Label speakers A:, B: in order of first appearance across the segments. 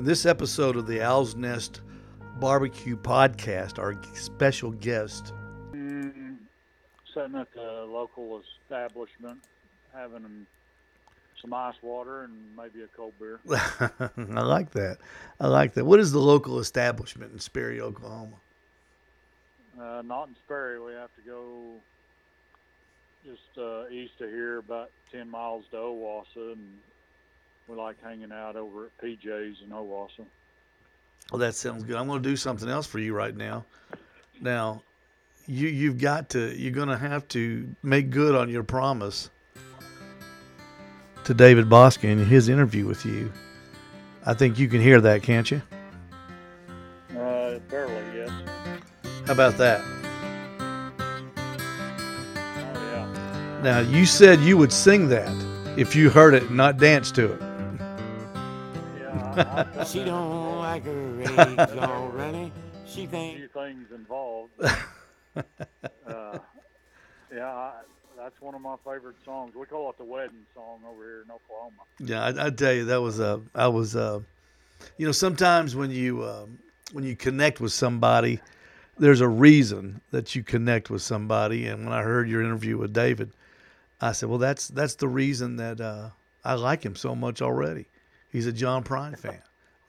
A: In this episode of the Owl's Nest Barbecue Podcast, our special guest.
B: Mm, sitting at the local establishment, having some ice water and maybe a cold beer.
A: I like that. I like that. What is the local establishment in Sperry, Oklahoma?
B: Uh, not in Sperry. We have to go just uh, east of here, about 10 miles to Owasso, and we like hanging out over at PJ's in Owasso.
A: Well, that sounds good. I'm going to do something else for you right now. Now, you you've got to you're going to have to make good on your promise to David Boskin in his interview with you. I think you can hear that, can't you?
B: Uh, barely, yes.
A: How about that?
B: Oh, yeah.
A: Now, you said you would sing that if you heard it and not dance to it.
B: Yeah, I, I
C: She don't like her age already. She
B: a
C: thinks
B: few things involved. uh, yeah, I, that's one of my favorite songs. We call it the wedding song over here in Oklahoma.
A: Yeah, I, I tell you, that was uh, I was, uh, you know, sometimes when you um, when you connect with somebody, there's a reason that you connect with somebody. And when I heard your interview with David, I said, well, that's that's the reason that uh, I like him so much already. He's a John Prine fan,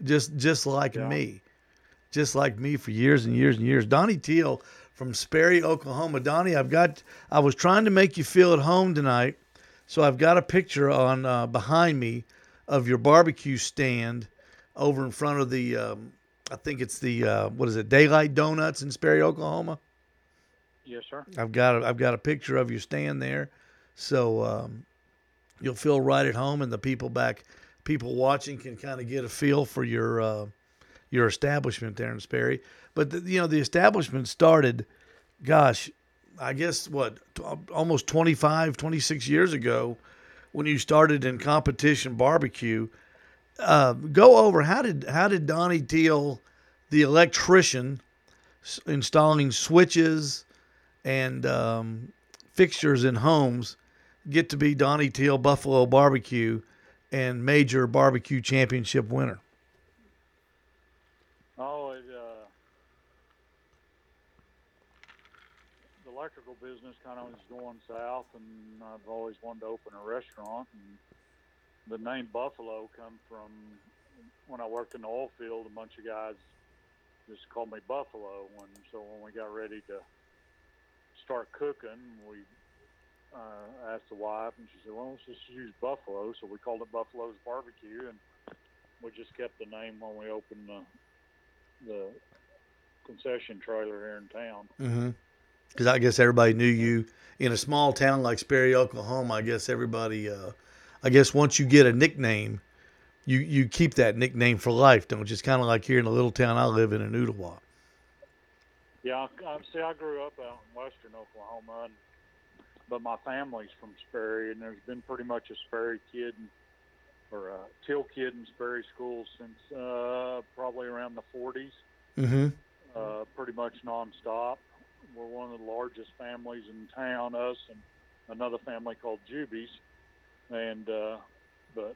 A: just just like
B: Yeah.
A: me, just like me for years and years and years. Donny Teel from Sperry, Oklahoma. Donny, I've got. I was trying to make you feel at home tonight, so I've got a picture on uh, behind me of your barbecue stand over in front of the. Um, I think it's the uh, what is it? Daylight Donuts in Sperry, Oklahoma.
B: Yes, sir.
A: I've got a, I've got a picture of your stand there, so um, you'll feel right at home, and the people back, people watching can kind of get a feel for your uh, your establishment there in Sperry. But the, you know, the establishment started, gosh, I guess what t- almost 25, 26 years ago, when you started in competition barbecue. Uh, go over how did how did Donny Teel, the electrician, s- installing switches and um, fixtures in homes get to be Donny Teel Buffalo Barbecue and major barbecue championship winner.
B: Oh, it, uh, the electrical business kind of was going south, and I've always wanted to open a restaurant. And the name Buffalo come from when I worked in the oil field. A bunch of guys just called me Buffalo, and so when we got ready to start cooking, we uh, asked the wife, and she said, "Well, let's just use Buffalo." So we called it Buffalo's Barbecue, and we just kept the name when we opened the the concession trailer here in town.
A: Mm-hmm. Because I guess everybody knew you in a small town like Sperry, Oklahoma. I guess everybody, uh, I guess once you get a nickname, you you keep that nickname for life, don't you? It's kind of like here in the little town I live in in Ooltewah.
B: Yeah, I, I see. I grew up out in western Oklahoma, and, but my family's from Sperry, and there's been pretty much a Sperry kid and, or a Teel kid in Sperry schools since uh, probably around the 40s.
A: Mm-hmm.
B: uh, pretty much nonstop. We're one of the largest families in town, us and another family called Jubies, and uh, but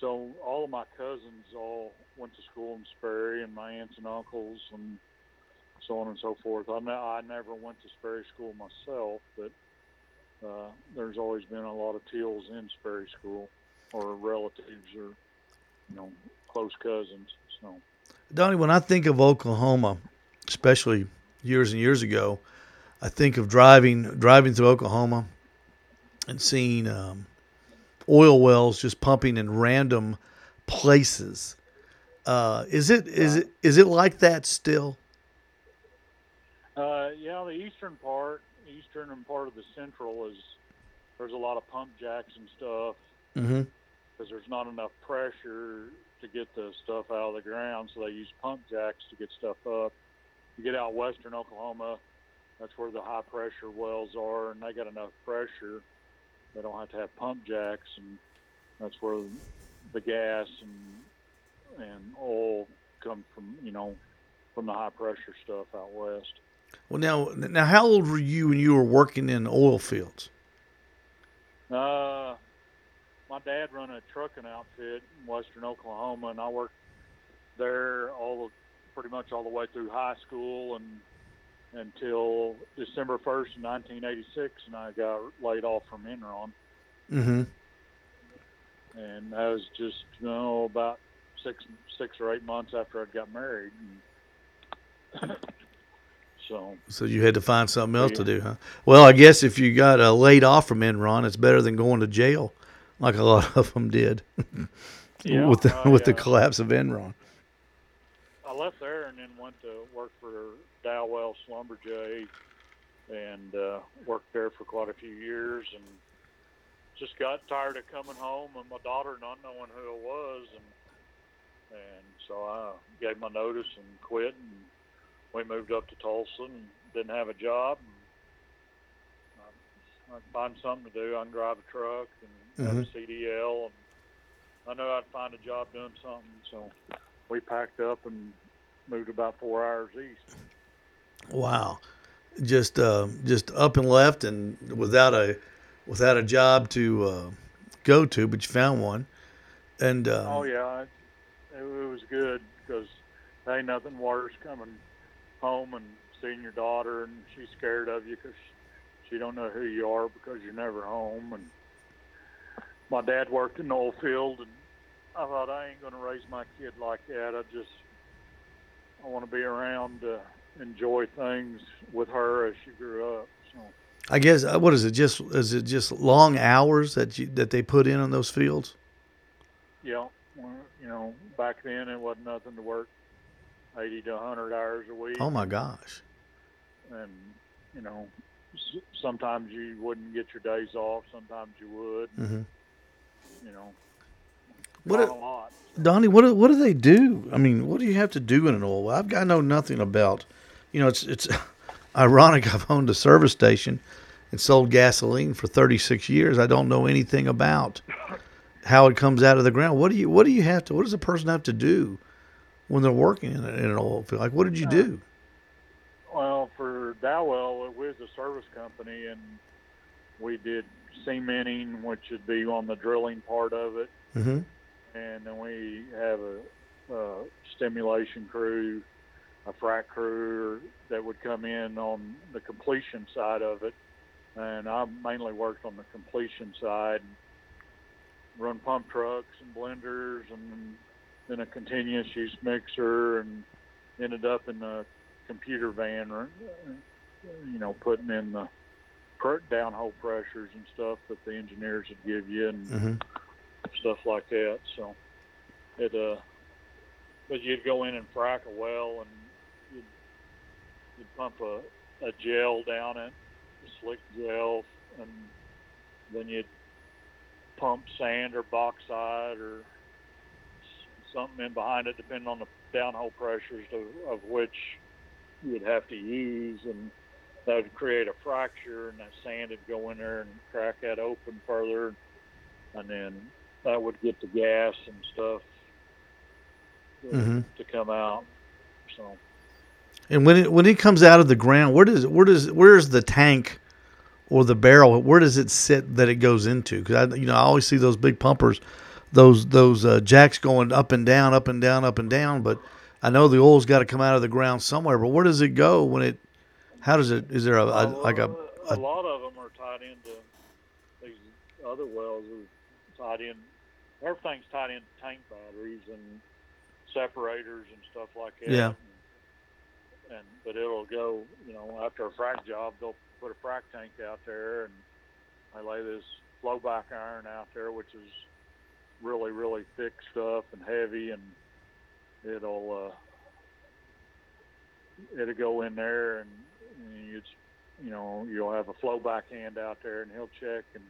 B: so all of my cousins all went to school in Sperry, and my aunts and uncles, and so on and so forth. I, ne- I never went to Sperry school myself, but uh, there's always been a lot of Teels in Sperry school, or relatives, or you know, close cousins. So.
A: Donny, when I think of Oklahoma, especially years and years ago, I think of driving driving through Oklahoma and seeing um, oil wells just pumping in random places. Uh, is it is it is it like that still?
B: Uh, yeah, the eastern part, eastern and part of the central is there's a lot of pump jacks and stuff
A: Mm-hmm.
B: because there's not enough pressure to get the stuff out of the ground, so they use pump jacks to get stuff up. You get out western Oklahoma, that's where the high pressure wells are, and they got enough pressure. They don't have to have pump jacks, and that's where the gas and and oil come from. You know, from the high pressure stuff out west.
A: Well, now now, how old were you when you were working in oil fields?
B: Uh, my dad run a trucking outfit in western Oklahoma, and I worked there all the, pretty much all the way through high school and until December 1st, 1986, and I got laid off from Enron.
A: Mm-hmm.
B: And that was just you know about six six or eight months after I got married. So
A: So you had to find something else to do, huh? Well, I guess if you got uh, laid off from Enron, it's better than going to jail, like a lot of them did
B: yeah,
A: with the
B: I,
A: with the
B: uh,
A: collapse of Enron.
B: I left there and then went to work for Dowell Schlumberger and uh, worked there for quite a few years and just got tired of coming home and my daughter not knowing who I was and and so I gave my notice and quit and we moved up to Tulsa and didn't have a job and I, I find something to do. I can drive a truck and have a CDL and I know I'd find a job doing something so we packed up and moved about four hours east.
A: Wow, just uh, just up and left, and without a without a job to uh, go to, but you found one. And um,
B: Oh yeah, it, it was good because ain't nothing worse coming home and seeing your daughter and she's scared of you because she don't know who you are because you're never home. And my dad worked in the oil field, and I thought I ain't gonna raise my kid like that. I just I want to be around to enjoy things with her as she grew up. So.
A: I guess uh, what is it? Just is it just long hours that you that they put in on those fields?
B: Yeah, well, you know, back then it wasn't nothing to work eighty to hundred hours a week.
A: Oh my gosh!
B: And you know, sometimes you wouldn't get your days off. Sometimes you would.
A: hmm
B: You know,
A: What
B: not
A: a-
B: a lot.
A: Donny, what do, what do they do? I mean, what do you have to do in an oil? well? I've got know nothing about. You know, it's it's ironic. I've owned a service station and sold gasoline for 36 years. I don't know anything about how it comes out of the ground. What do you what do you have to? What does a person have to do when they're working in, an oil field? Like, what did you do?
B: Well, for Dowell, we was a service company, and we did cementing, which would be on the drilling part of it.
A: Mm-hmm.
B: and then we have a, a stimulation crew, a frac crew that would come in on the completion side of it, and I mainly worked on the completion side, run pump trucks and blenders, and then a continuous use mixer, and ended up in the computer van, uh, you know, putting in the downhole pressures and stuff that the engineers would give you, and
A: Mm-hmm.
B: stuff like that. So it uh, but you'd go in and frack a well and you'd, you'd pump a, a gel down it, a slick gel, and then you'd pump sand or bauxite or something in behind it, depending on the downhole pressures of, of which you would have to use, and that would create a fracture, and that sand would go in there and crack that open further, and then that would get the gas and stuff to,
A: Mhm.
B: to come out. So
A: And when it when it comes out of the ground, where does where does where's the tank or the barrel? Where does it sit that it goes into? Because I you know I always see those big pumpers, those those uh, jacks going up and down, up and down, up and down. But I know the oil's got to come out of the ground somewhere. But where does it go when it? How does it? Is there a, a like a,
B: a,
A: a
B: lot of them are tied into these other wells are tied in. Everything's tied into tank batteries and separators and stuff like that.
A: Yeah.
B: And, and but it'll go. You know, after a frac job, they'll put a frac tank out there and they lay this flowback iron out there, which is really really thick stuff and heavy, and it'll uh, it'll go in there and, and it's you know you'll have a flowback hand out there and he'll check and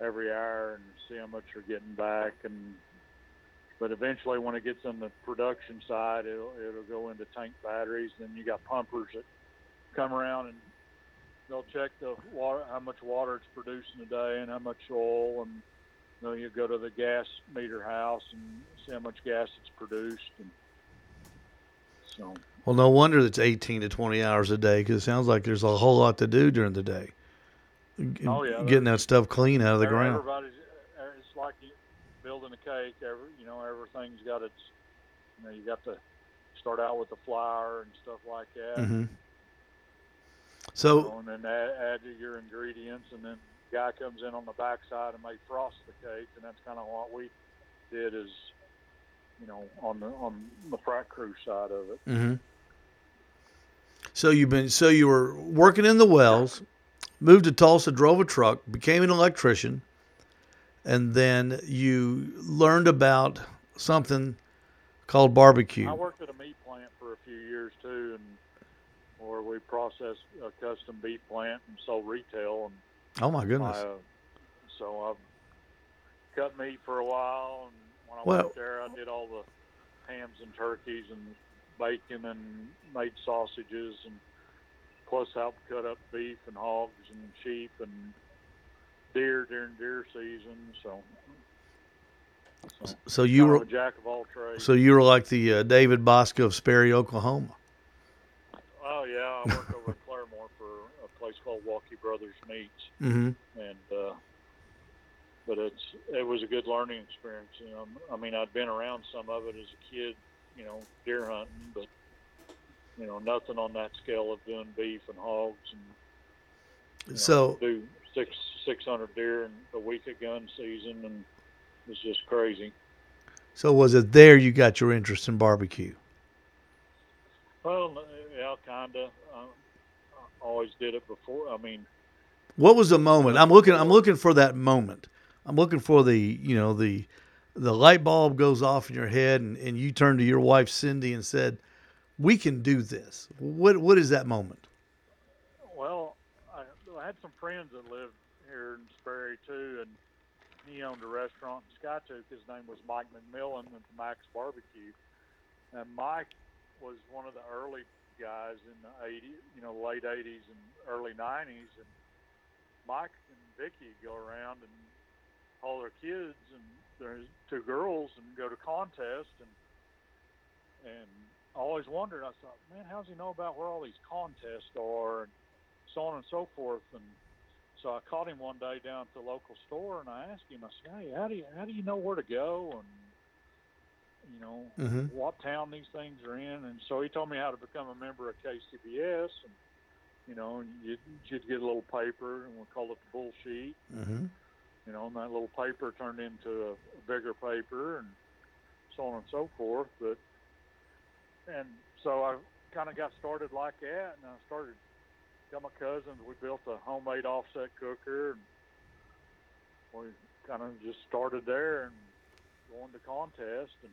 B: every hour and see how much you're getting back and but eventually when it gets on the production side it'll it'll go into tank batteries and you got pumpers that come around and they'll check the water how much water it's producing a day and how much oil and you know you go to the gas meter house and see how much gas it's produced and so
A: well, no wonder it's eighteen to twenty hours a day because it sounds like there's a whole lot to do during the day.
B: Oh, yeah,
A: getting that stuff clean out of the ground.
B: Everybody's uh, it's like building a cake. Every you know everything's got its You know, you got to start out with the flour and stuff like that.
A: hmm
B: you
A: So
B: and then add, add to your ingredients, and then guy comes in on the backside and may frost the cake, and that's kind of what we did is, you know, on the on the frac crew side of it.
A: hmm So you've been so you were working in the wells, moved to Tulsa, drove a truck, became an electrician, and then you learned about something called barbecue.
B: I worked at a meat plant for a few years too, and where we processed a custom beef plant and sold retail, and
A: Oh my goodness.
B: I, uh, so I cut meat for a while, and when I
A: Well-
B: worked there, I did all the hams and turkeys and bacon and made sausages, and plus helped cut up beef and hogs and sheep and deer during deer season. So, so
A: So you were
B: a jack of all trades.
A: so you were like the uh, David Bouska of Sperry, Oklahoma.
B: oh yeah, I worked over in Claremore for a place called Walkie Brothers Meats.
A: hmm
B: and uh, but it's it was a good learning experience. You know, I mean, I'd been around some of it as a kid, you know, deer hunting, but you know, nothing on that scale of doing beef and hogs and you know,
A: So
B: do six six hundred deer in a week of gun season, and it was just crazy.
A: so was it there you got your interest in barbecue?
B: Well, yeah, kinda. I always did it before. I mean,
A: What was the moment? I'm looking. I'm looking for that moment. I'm looking for the you know the the light bulb goes off in your head, and, and you turn to your wife Cindy and said, "We can do this." What what is that moment?
B: Well, I, I had some friends that lived here in Sperry too, and he owned a restaurant in Skiatook. His name was Mike McMillan with Max Barbecue, and Mike was one of the early guys in the 80s, you know, late 80s and early 90s, and Mike and Vicky go around and all their kids and there's two girls and go to contests and and I always wondered. I thought, man, how does he know about where all these contests are and so on and so forth? And so I caught him one day down at the local store and I asked him. I said, hey, how do you how do you know where to go and you know
A: Mhm.
B: what town these things are in? And so he told me how to become a member of KCBS and you know, and you'd, you'd get a little paper, and we call it the bull sheet.
A: Mm-hmm.
B: You know, and that little paper turned into a, a bigger paper, and so on and so forth. But and so I kind of got started like that, and I started. Got my cousins. We built a homemade offset cooker, and we kind of just started there and going to contest, and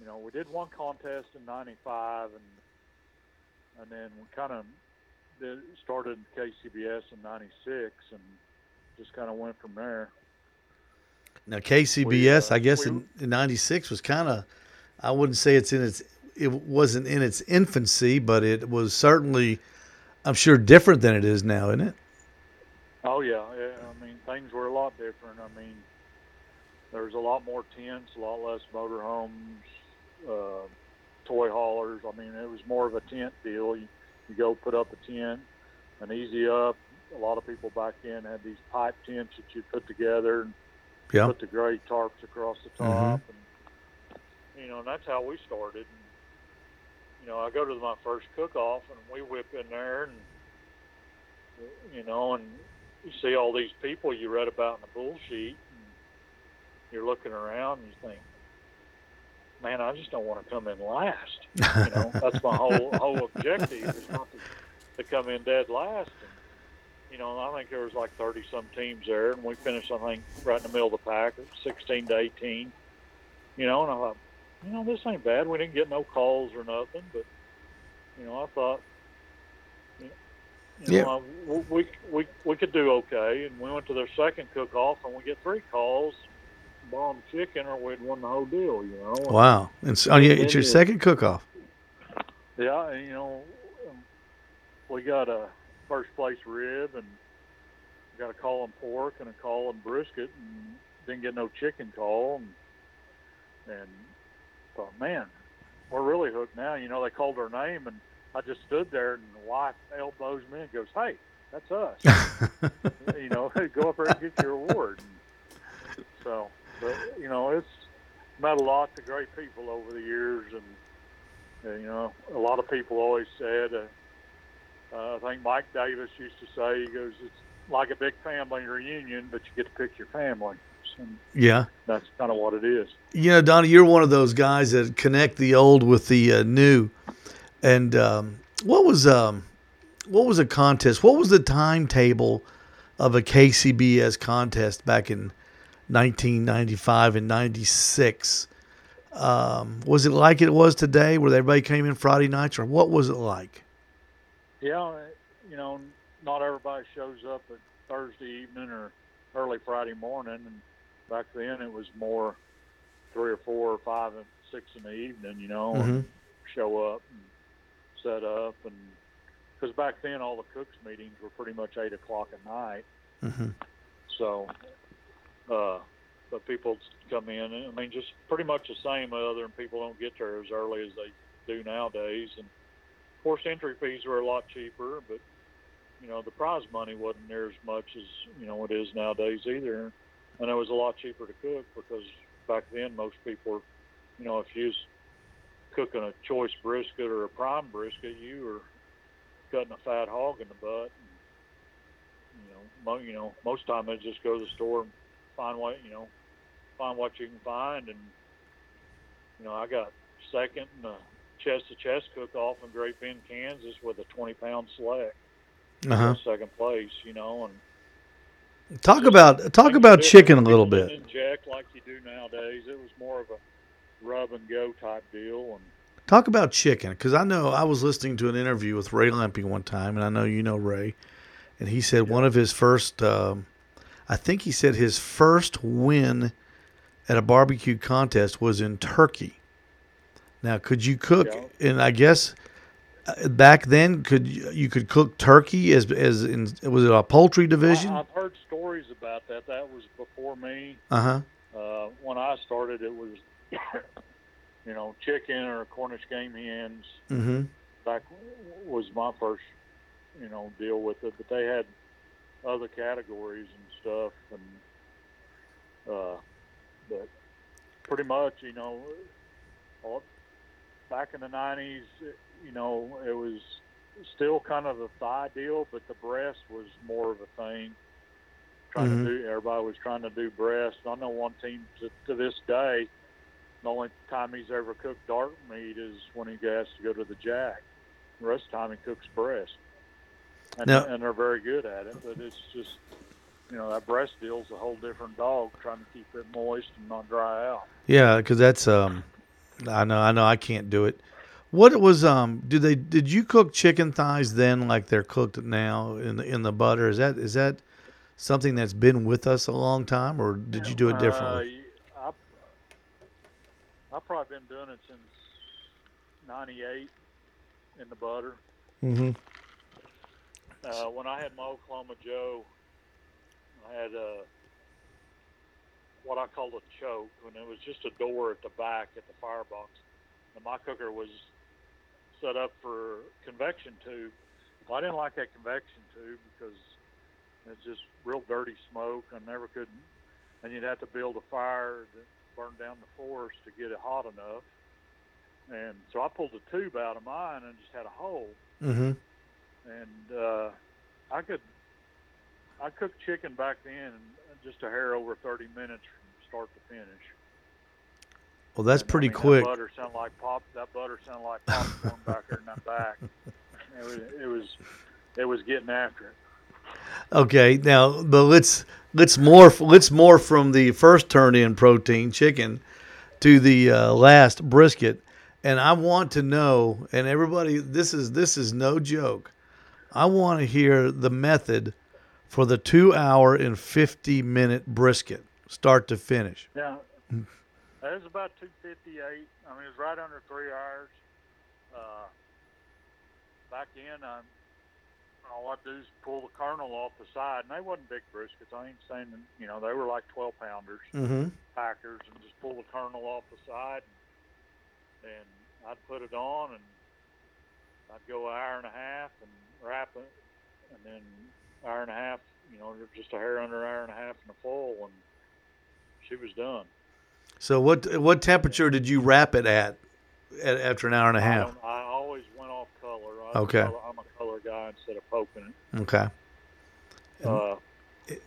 B: you know, we did one contest in '95, and and then we kind of started KCBS in '96, and just kind of went from there.
A: Now KCBS,
B: We, uh,
A: I guess
B: we-
A: in, in '96 was kind of, I wouldn't say it's in its, it wasn't in its infancy, but it was certainly, I'm sure, different than it is now, isn't it?
B: Oh yeah, yeah. I mean, things were a lot different. I mean, there was a lot more tents, a lot less motorhomes, uh, toy haulers. I mean, it was more of a tent deal. You, you go put up a tent, an easy up. A lot of people back then had these pipe tents that you put together and
A: Yeah.
B: put the gray tarps across the top, and you know, and that's how we started. And, you know, I go to my first cook-off, and we whip in there, and you know, and you see all these people you read about in the bull sheet, and you're looking around, and you think, man, I just don't want to come in last. You know, that's my whole whole objective is not to, to come in dead last. And, you know, I think there was like 30 some teams there, and we finished, I think, right in the middle of the pack, 16 to 18. You know, and I thought, you know, this ain't bad. We didn't get no calls or nothing, but you know, I thought, you
A: Yeah.
B: know, I- we we we could do okay. And we went to their second cook off, and we get three calls, bomb chicken, or we'd won the whole deal. You know.
A: Wow. And so, oh, yeah, it's your
B: Yeah.
A: second cook-off.
B: Yeah, and, you know, um, we got a first place rib and got a call on pork and a call on brisket and didn't get no chicken call and and thought, man, we're really hooked now. You know, they called our name and I just stood there and the wife elbows me and goes, Hey, that's us. you know, go up there and get your award. And so, but you know, it's met a lot of great people over the years, and, and you know, a lot of people always said. Uh, uh, I think Mike Davis used to say, he goes, it's like a big family reunion, but you get to pick your family. And
A: Yeah.
B: that's kind of what it is.
A: You know, Donny, you're one of those guys that connect the old with the uh, new. And um, what was um, what was a contest? What was the timetable of a KCBS contest back in 1995 and 96? Um, was it like it was today, where everybody came in Friday nights, or what was it like?
B: Yeah, you know, not everybody shows up at Thursday evening or early Friday morning, and back then it was more three or four or five and six in the evening. You know, and
A: Mhm.
B: show up and set up, and because back then all the cooks meetings were pretty much eight o'clock at night.
A: hmm
B: So, uh, but people come in. I mean, just pretty much the same, other than people don't get there as early as they do nowadays. And of course, entry fees were a lot cheaper, but you know, the prize money wasn't near as much as you know it is nowadays either. And it was a lot cheaper to cook because back then most people, were, you know, if you was cooking a choice brisket or a prime brisket, you were cutting a fat hog in the butt. And, you know, mo- you know, most time they just go to the store and find what you know, find what you can find, and you know, I got second in the chest to chest cook off in Great Bend, Kansas, with a twenty pound select,
A: Uh-huh.
B: second place. You know, and
A: Talk about talk about chicken a little bit.
B: Inject like you do nowadays. It was more of a rub and go type deal, and
A: Talk about chicken, because I know I was listening to an interview with Ray Lamping one time, and I know you know Ray, and he said one of his first, um, I think he said his first win at a barbecue contest was in Turkey. Now, could you cook?
B: Yeah.
A: And I guess uh, back then, could you, you could cook turkey as as in was it a poultry division?
B: I, I've heard stories about that. That was before me.
A: Uh huh.
B: Uh, when I started, it was, you know, chicken or Cornish game hens.
A: Mm-hmm.
B: Back was my first, you know, deal with it. But they had other categories and stuff, and uh, but pretty much, you know, all, back in the '90s, you know, it was still kind of a thigh deal, but the breast was more of a thing. Trying
A: Mhm.
B: to do, everybody was trying to do breast. I know one team to, to this day, the only time he's ever cooked dark meat is when he has to go to the jack. The rest of the time he cooks breast, and,
A: Now-
B: and they're very good at it. But it's just, you know, that breast deal's a whole different dog, trying to keep it moist and not dry out.
A: Yeah, because that's um, I know, I know, I can't do it. What it was um, did they did you cook chicken thighs then like they're cooked now in the in the butter? Is that is that something that's been with us a long time, or did you do it differently?
B: Uh, I've, I've probably been doing it since '98 in the butter.
A: mm-hmm.
B: Uh, when I had my Oklahoma Joe, I had uh, what I called a choke, and it was just a door at the back at the firebox. And my cooker was set up for convection tube. Well, I didn't like that convection tube because it's just real dirty smoke. I never could, and you'd have to build a fire that burned down the forest to get it hot enough. And so I pulled the tube out of mine and just had a hole
A: Mm-hmm.
B: And uh, I could I cooked chicken back then just a hair over 30 minutes from start to finish.
A: Well, that's
B: And, I
A: pretty
B: mean,
A: quick.
B: That butter sounded like pop. That butter sounded like popcorn back there in that back. It was it was it was getting after it.
A: Okay, now but let's let's morph let's morph from the first turn in protein chicken to the uh, last brisket, and I want to know. And everybody, this is this is no joke. I want to hear the method for the two hour and fifty minute brisket, start to finish.
B: Yeah, it was about 258. I mean, it was right under three hours. Uh, back in, um, all I do is pull the kernel off the side, and they wasn't big briskets. I ain't saying, that, you know, they were like 12 pounders,
A: Mm-hmm.
B: packers, and just pull the kernel off the side, and I'd put it on, and I'd go an hour and a half and wrap it, and then hour and a half, you know, just a hair under hour and a half in the full, and she was done.
A: So what what temperature did you wrap it at, at after an hour and a half?
B: don't, I always went off color. I'm
A: Okay.
B: Color, I'm a color guy instead of poking it.
A: Okay.
B: Uh,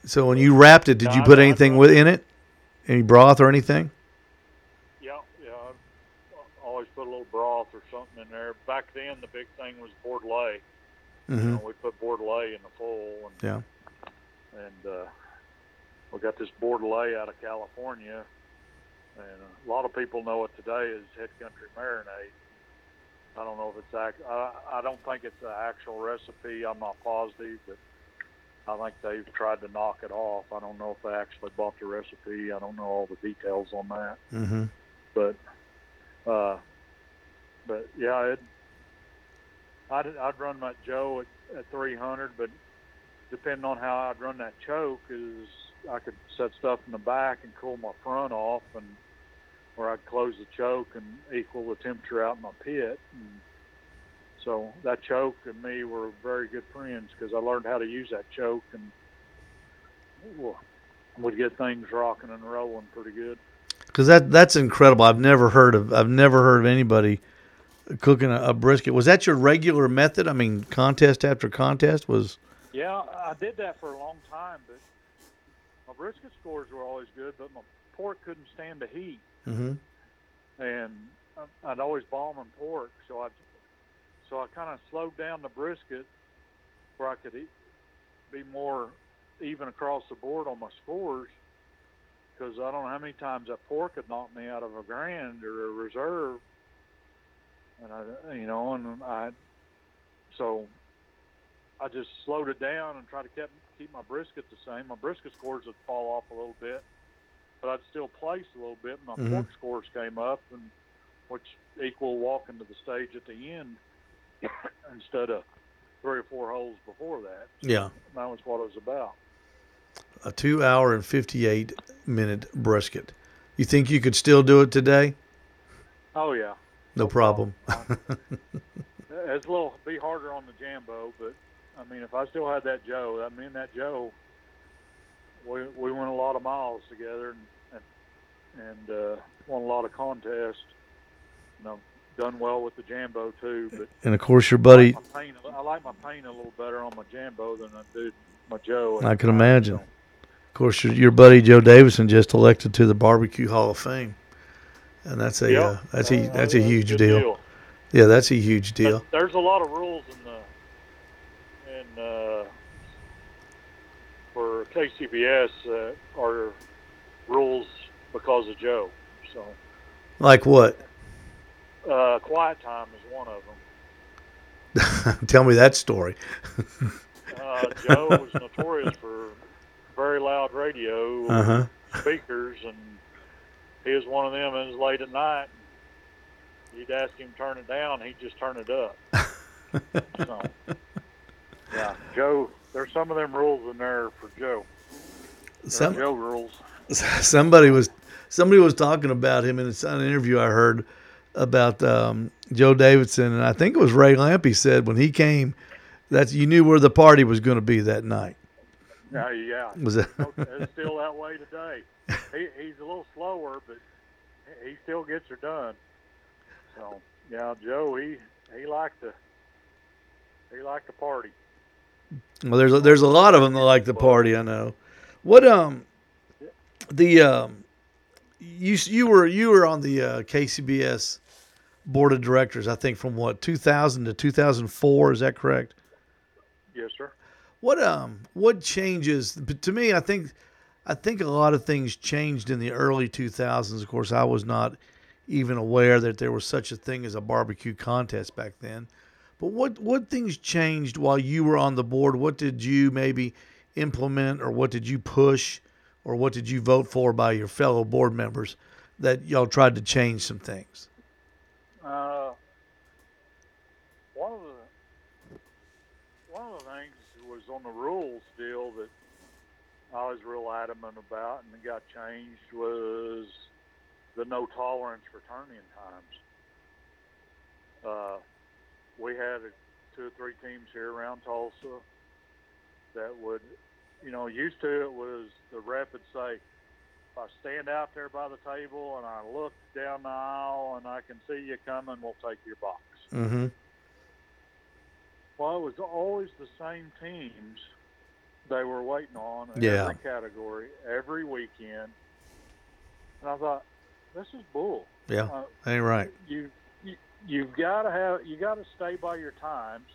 A: So when you wrapped it, did you put anything with in it? Any broth or anything?
B: yeah, yeah. I always put a little broth or something in there. Back then, the big thing was Bordelais. You
A: Mm-hmm.
B: know, we put Bordelais in the full, and
A: Yeah.
B: and uh, we got this Bordelais out of California, and a lot of people know it today as Head Country Marinade. I don't know if it's act. I, I don't think it's an actual recipe. I'm not positive, but I think they've tried to knock it off. I don't know if they actually bought the recipe. I don't know all the details on that,
A: Mm-hmm.
B: but uh, but yeah, it. I'd, I'd run my Joe at, at 300, but depending on how I'd run that choke, is I could set stuff in the back and cool my front off, and or I'd close the choke and equal the temperature out in my pit. And so that choke and me were very good friends because I learned how to use that choke and would get things rocking and rolling pretty good.
A: Because that that's incredible. I've never heard of I've never heard of anybody cooking a, a brisket. Was that your regular method? I mean, contest after contest was.
B: Yeah, I did that for a long time, but my brisket scores were always good, but my pork couldn't stand the heat,
A: Mm-hmm.
B: and I'd always bomb in pork, so I so I kind of slowed down the brisket where I could eat, be more even across the board on my scores, because I don't know how many times that pork had knocked me out of a grand or a reserve, and I you know, and I so I just slowed it down and tried to keep keep my brisket the same. My brisket scores would fall off a little bit, but I'd still place a little bit. My
A: Mhm.
B: pork scores came up, and which equal walking to the stage at the end instead of three or four holes before that.
A: Yeah.
B: That was what it was about.
A: A two hour and fifty eight minute brisket. You think you could still do it today?
B: Oh yeah,
A: No, problem.
B: it's a little be harder on the Jambo, but I mean, if I still had that Joe, I mean that Joe, we we went a lot of miles together and and, and uh, won a lot of contests. You know, done well with the Jambo too. But
A: and of course, your buddy.
B: I like my paint, I like my paint a little better on my Jambo than I do my Joe.
A: I can imagine. Of course, your, your buddy Joe Davidson just elected to the Barbecue Hall of Fame, and that's a
B: Yep.
A: uh, that's a
B: Uh,
A: that's a huge
B: good
A: deal. Yeah, that's a huge deal.
B: But There's a lot of rules in the in uh, for KCBS that are rules because of Joe. So
A: Like what?
B: uh, quiet time is one of them.
A: Tell me that story.
B: Uh, Joe was notorious for very loud radio
A: Uh huh.
B: speakers, and he was one of them. And it was late at night. You'd ask him to turn it down, he'd just turn it up. so, yeah, Joe. There's some of them rules in there for Joe. There
A: Some,
B: Joe rules.
A: somebody was somebody was talking about him in an interview I heard about um, Joe Davidson, and I think it was Ray Lampe said when he came that you knew where the party was going to be that night.
B: Yeah, yeah.
A: Was that?
B: it's still that way today. He, he's a little slower, but he still gets her done. So yeah, Joe, he he liked to he liked to party.
A: Well, there's a, there's a lot of them that like the party. I know. What um, the um, you you were you were on the uh, KCBS board of directors. I think from what 2000 to 2004. Is that correct?
B: Yes, sir.
A: What um what changes to me I think I think a lot of things changed in the early 2000s of course I was not even aware that there was such a thing as a barbecue contest back then. But what what things changed while you were on the board? What did you maybe implement or what did you push or what did you vote for by your fellow board members that y'all tried to change some things?
B: Uh, one of the one of the things on the rules deal that I was real adamant about, and it got changed was the no tolerance for turn-in times. Uh, we had a, two or three teams here around Tulsa that would, you know, used to it was the rep would say, if I stand out there by the table and I look down the aisle and I can see you coming, we'll take your box.
A: Mm-hmm.
B: Well, it was always the same teams they were waiting on in
A: Yeah.
B: every category every weekend. And I thought, this is bull.
A: Yeah,
B: Uh,
A: ain't right.
B: you, you you've got to have you got to stay by your times,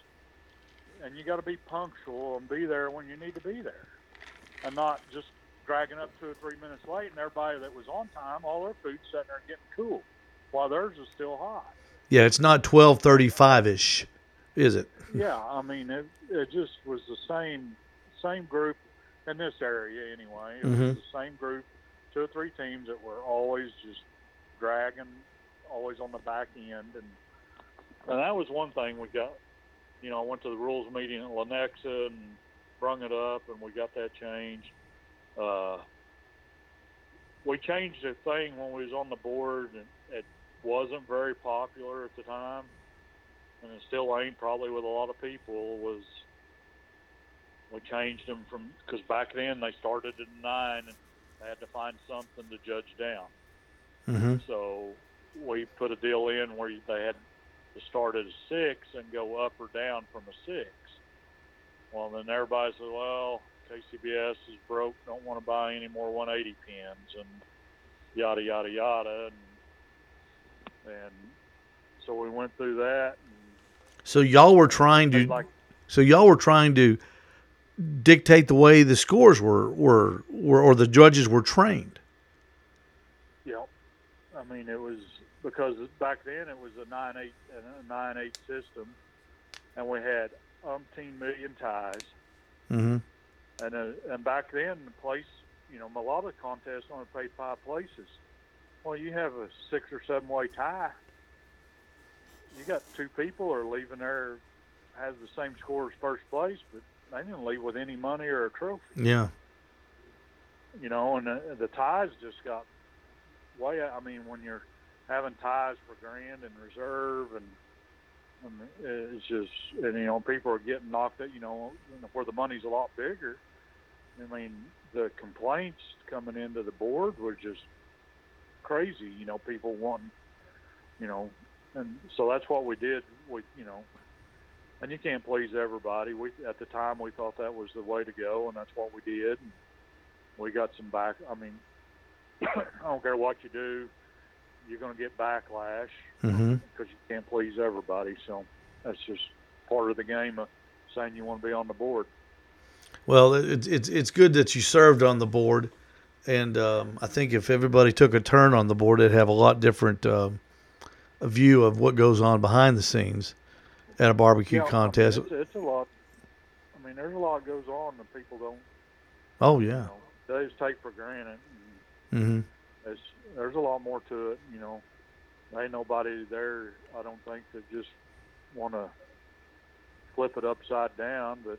B: and you got to be punctual and be there when you need to be there, and not just dragging up two or three minutes late, and everybody that was on time, all their food's sitting there getting cool, while theirs is still hot.
A: Yeah, it's not twelve thirty-five ish, is it?
B: yeah, I mean it. It just was the same same group in this area anyway. It
A: Mhm.
B: was the same group, two or three teams that were always just dragging, always on the back end, and and that was one thing we got. You know, I went to the rules meeting at Lenexa and brung it up, and we got that changed. Uh, we changed a thing when we was on the board, and it wasn't very popular at the time and it still ain't probably with a lot of people was we changed them from because back then they started at nine and they had to find something to judge down.
A: Mm-hmm.
B: so we put a deal in where they had to start at a six and go up or down from a six. Well then everybody said well KCBS is broke don't want to buy any more 180 pins and yada yada yada. And and so we went through that
A: So y'all were trying to.
B: like
A: So y'all were trying to dictate the way the scores were were, were or the judges were trained.
B: Yeah, I mean it was because back then it was a nine eight a nine eight system, and we had umpteen million ties,
A: Mm-hmm.
B: and uh, and back then the place, you know, a lot of contests only paid five places. Well, you have a six or seven way tie. You got two people are leaving there has the same score as first place, but they didn't leave with any money or a trophy.
A: Yeah.
B: you know, and the, the ties just got way. I mean, when you're having ties for grand and reserve, and, and it's just, and you know, people are getting knocked out. You know, where the money's a lot bigger. I mean, the complaints coming into the board were just crazy. You know, people wanting, you know, and so that's what we did. We, you know, and you can't please everybody. We at the time we thought that was the way to go, and that's what we did. And, we got some back. I mean, I don't care what you do, you're going to get backlash
A: Mm-hmm.
B: because you can't please everybody. So that's just part of the game of saying you want to be on the board.
A: Well, it's it's it's good that you served on the board, and um, I think if everybody took a turn on the board, it'd have a lot different um a view of what goes on behind the scenes at a barbecue
B: Yeah, I mean,
A: contest.
B: it's, it's a lot. I mean, there's a lot goes on that people don't.
A: Oh
B: You
A: yeah.
B: know, they just take for granted.
A: Mm-hmm.
B: It's, there's a lot more to it. You know, there ain't nobody there. I don't think that just want to flip it upside down. But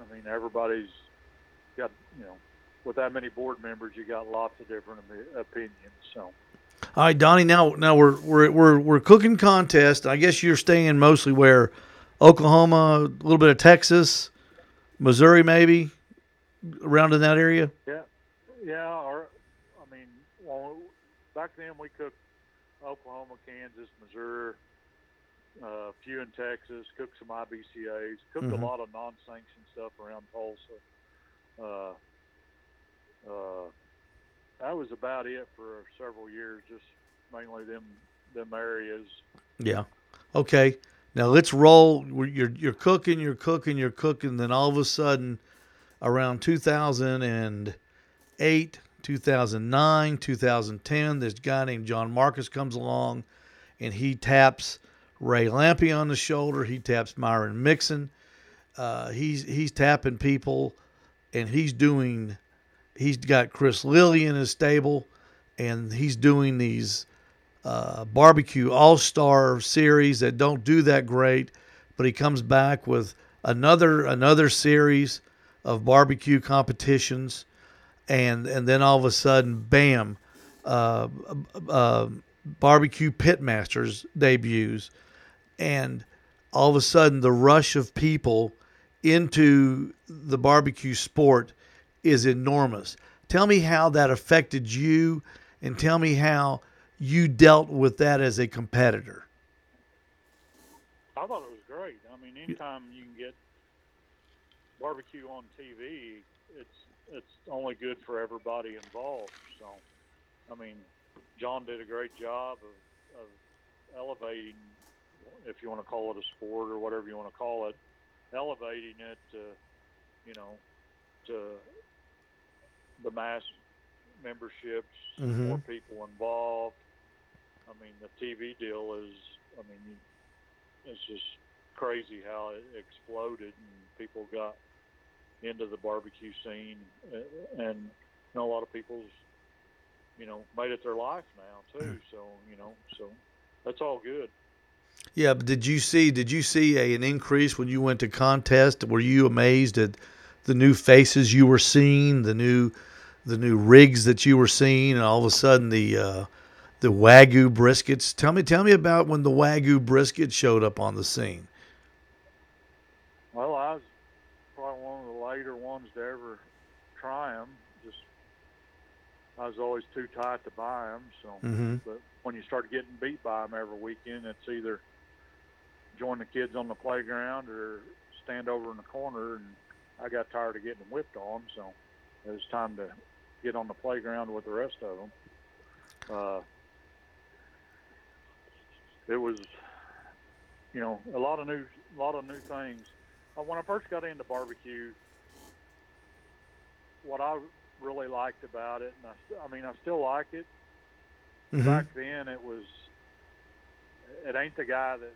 B: I mean, everybody's got you know, with that many board members, you got lots of different opinions. So
A: All right, Donny. Now, now we're we're we're we're cooking contest. I guess you're staying mostly where Oklahoma, a little bit of Texas, Missouri, maybe around in that area.
B: yeah, yeah. Or I mean, well, back then we cooked Oklahoma, Kansas, Missouri. uh, few in Texas, cooked some IBCAs, cooked
A: Mhm.
B: a lot of non-sanctioned stuff around Tulsa. Uh, uh, that was about it for several years, just mainly them them areas.
A: Yeah. Okay. Now let's roll. You're you're cooking, you're cooking, you're cooking. Then all of a sudden, around 2008, 2009, 2010, this guy named John Marcus comes along, and he taps Ray Lampe on the shoulder. He taps Myron Mixon. Uh, he's he's tapping people, and he's doing. He's got Chris Lilly in his stable, and he's doing these uh, barbecue all star series that don't do that great, but he comes back with another another series of barbecue competitions, and and then all of a sudden, bam, uh, uh, barbecue pitmasters debuts, and all of a sudden the rush of people into the barbecue sport is enormous. Tell me how that affected you, and tell me how you dealt with that as a competitor.
B: I thought it was great. I mean, anytime you can get barbecue on TV, it's it's only good for everybody involved. So, I mean, John did a great job of, of elevating, if you want to call it a sport or whatever you want to call it, elevating it to, you know, to the mass memberships,
A: Mhm.
B: more people involved. I mean, the TV deal is, I mean, it's just crazy how it exploded and people got into the barbecue scene, and you know, a lot of people's, you know, made it their life now too. So you know, so that's all good.
A: Yeah, but did you see did you see a, an increase when you went to contest? Were you amazed at the new faces you were seeing, the new the new rigs that you were seeing, and all of a sudden the uh, the wagyu briskets? Tell me tell me about when the wagyu brisket showed up on the scene.
B: Well, I was probably one of the later ones to ever try them. Just I was always too tight to buy them. So,
A: Mm-hmm.
B: but when you start getting beat by them every weekend, it's either join the kids on the playground or stand over in the corner. And I got tired of getting whipped on, so it was time to get on the playground with the rest of them. Uh, it was, you know, a lot of new, a lot of new things. Uh, when I first got into barbecue, what I really liked about it, and I, I mean, I still like it.
A: Mm-hmm.
B: Back then, it was. It ain't the guy that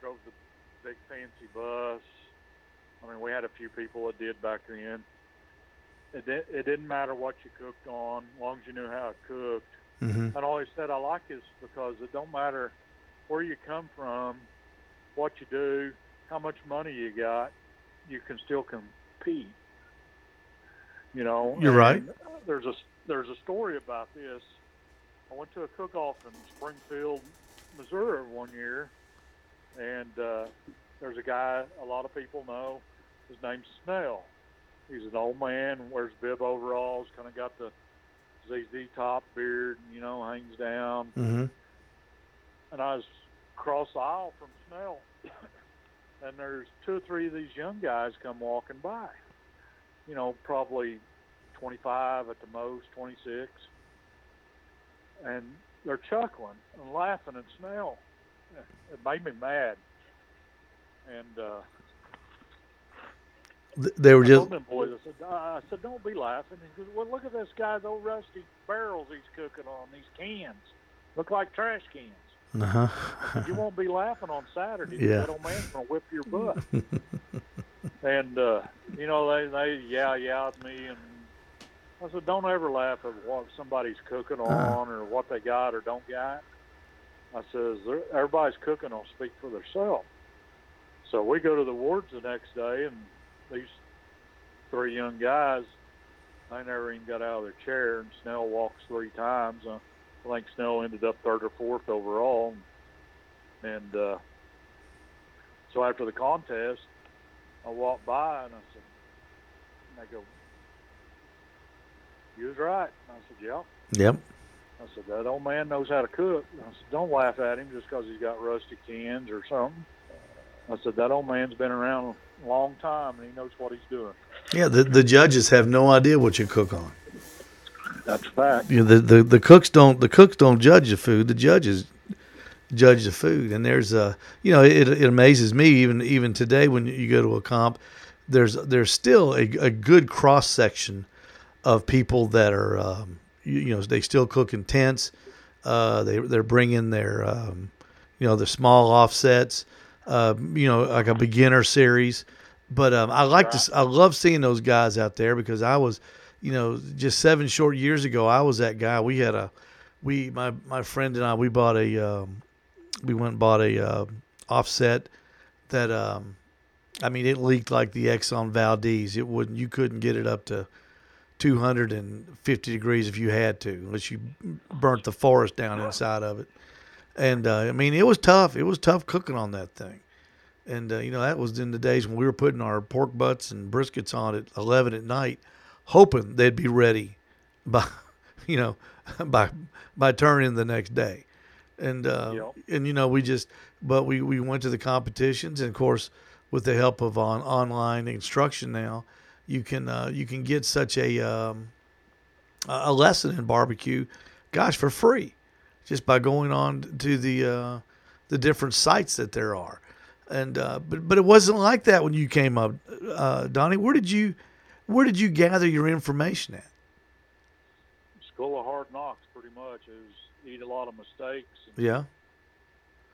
B: drove the big fancy bus. I mean, we had a few people that did back then. It, di- it didn't matter what you cooked on, as long as you knew how it cooked.
A: Mm-hmm.
B: And I always said I like this because it don't matter where you come from, what you do, how much money you got, you can still compete. You know,
A: You're right.
B: There's a there's a story about this. I went to a cook-off in Springfield, Missouri one year, and uh, there's a guy a lot of people know. His name's Snell. He's an old man, wears bib overalls, kind of got the ZZ top beard, you know, hangs down.
A: Mm-hmm.
B: And I was across the aisle from Snell, and there's two or three of these young guys come walking by. You know, probably 25 at the most, 26. And they're chuckling and laughing at Snell. It made me mad. And uh,
A: They were just
B: them boys, I said, uh, I said, don't be laughing. He goes, well, look at this guy's old rusty barrels he's cooking on, these cans. Look like trash cans.
A: uh-huh.
B: You won't be laughing on Saturday.
A: Yeah.
B: That old man's going to whip your butt. and, uh, you know, they, they yeah, yeah at me. And I said, don't ever laugh at what somebody's cooking on or what they got or don't got. I says, everybody's cooking will speak for themselves. So we go to the wards the next day, and these three young guys, they never even got out of their chair, and Snell walks three times. Uh, I think Snell ended up third or fourth overall. And uh, so after the contest, I walked by and I said, and they go, you was right. And I said, yeah.
A: Yep.
B: I said, that old man knows how to cook. I said, don't laugh at him just because he's got rusty cans or something. I said, that old man's been around a long time and he knows what he's doing.
A: Yeah, the, the judges have no idea what you cook on.
B: That's a fact.
A: You know, the, the, the cooks don't the cooks don't judge the food. The judges judge the food. And there's a you know it, it amazes me even even today when you go to a comp, there's there's still a, a good cross section of people that are um, you, you know they still cook in tents. Uh, they they're bringing their um, you know the small offsets. Uh, you know like a beginner series. But um, I like to I love seeing those guys out there because I was you know, just seven short years ago, I was that guy. We had a, we my my friend and I, we bought a, um, we went and bought a uh, offset that, um, I mean, it leaked like the Exxon Valdez. It wouldn't, you couldn't get it up to 250 degrees if you had to, unless you burnt the forest down inside of it. And uh, I mean, it was tough. It was tough cooking on that thing. And uh, you know, that was in the days when we were putting our pork butts and briskets on at 11 at night hoping they'd be ready by, you know, by by turning the next day, and uh,
B: Yep.
A: and you know we just but we we went to the competitions and of course with the help of on online instruction now you can uh, you can get such a um, a a lesson in barbecue, gosh, for free, just by going on to the uh, the different sites that there are. And uh, but but it wasn't like that when you came up, uh, Donny. Where did you where did you gather your information at?
B: School of Hard Knocks, pretty much, is eat a lot of mistakes and
A: Yeah,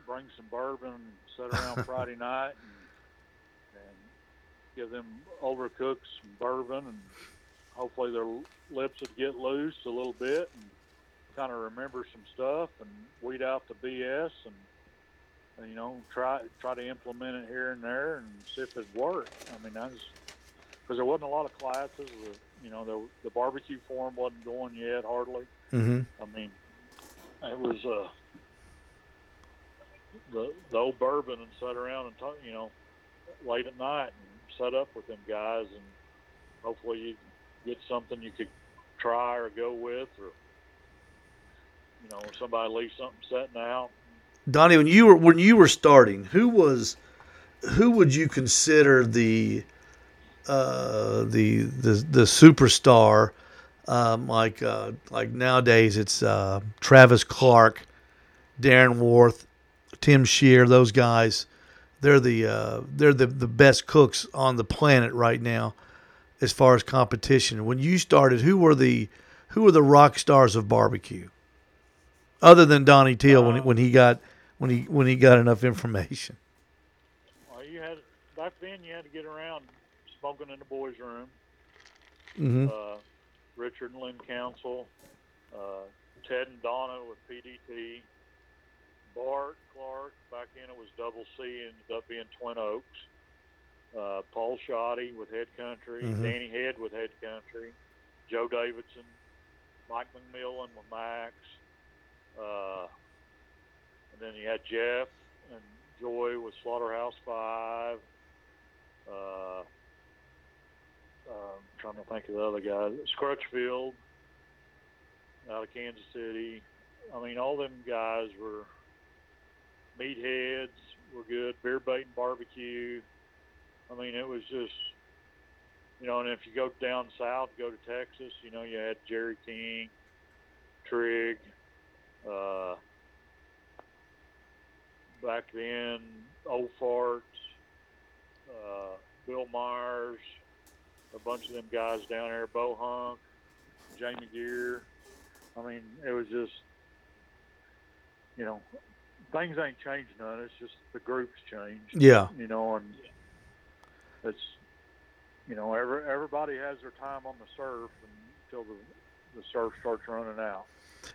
B: bring some bourbon and sit around Friday night and, and give them older cooks some bourbon and hopefully their lips would get loose a little bit and kind of remember some stuff and weed out the BS and, and you know try try to implement it here and there and see if it worked. I mean that's because there wasn't a lot of classes. The, you know the the barbecue forum wasn't going yet hardly.
A: mm-hmm.
B: I mean, it was uh, the the old bourbon and sat around and talk, you know, late at night and set up with them guys, and hopefully you get something you could try or go with, or you know, somebody leaves something setting out.
A: Donny, when you were when you were starting, who was who would you consider the uh, the the the superstar? Um, like uh, like nowadays, it's uh, Travis Clark, Darren Warth, Tim Scheer. Those guys, they're the uh, they're the, the best cooks on the planet right now, as far as competition. When you started, who were the who were the rock stars of barbecue? Other than Donny Teel, when he, when he got when he when he got enough information.
B: Well, you had back then you had to get around smoking in the boys' room.
A: Mm-hmm.
B: uh, Richard and Lynn Council, uh, Ted and Donna with PDT, Bart Clark, back then it was Double C, ended up being Twin Oaks, uh, Paul Shoddy with Head Country,
A: Mhm.
B: Danny Head with Head Country, Joe Davidson, Mike McMillan with Max, uh, and then you had Jeff and Joy with Slaughterhouse Five. Uh, um, trying to think of the other guy, Scrutchfield out of Kansas City. I mean, all them guys were meatheads, were good, beer bait and barbecue. I mean, it was just, you know, and if you go down south, go to Texas, you know, you had Jerry King, Trigg, uh, back then, Old Farts, uh, Bill Myers, a bunch of them guys down there, Bo Hunk, Jamie Geer. I mean, it was just, you know, things ain't changed none. It's just the group's changed,
A: Yeah,
B: you know, and it's, you know, every, everybody has their time on the surf until the the surf starts running out.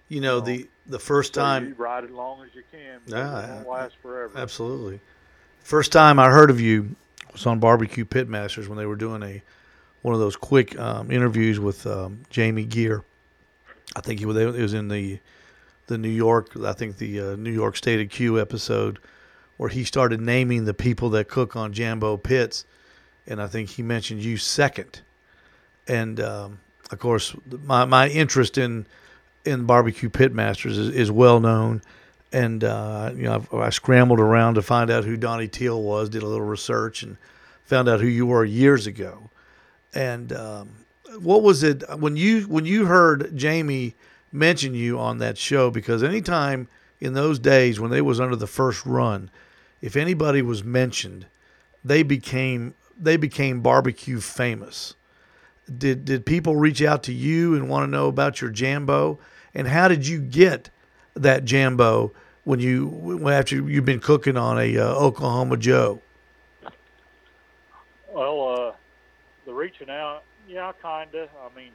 A: You know
B: No.
A: the the first
B: So
A: time
B: you ride it as long as you can. because
A: Ah,
B: it won't last forever.
A: Absolutely. First time I heard of you was on Barbecue Pitmasters when they were doing a one of those quick um, interviews with um, Jamie Geer. I think he was, it was in the the New York, I think the uh, New York State of Q episode where he started naming the people that cook on Jambo pits, and I think he mentioned you second. And um, of course, my my interest in in barbecue pitmasters is, is well known and uh, you know I've, I scrambled around to find out who Donny Teel was, did a little research, and found out who you were years ago. And um, what was it when you when you heard Jamie mention you on that show? Because anytime in those days when they was under the first run, if anybody was mentioned, they became they became barbecue famous. Did did people reach out to you and want to know about your Jambo? And how did you get that Jambo when you after you've been cooking on a uh, Oklahoma Joe?
B: Well, uh, the reaching out, yeah, kinda. I mean,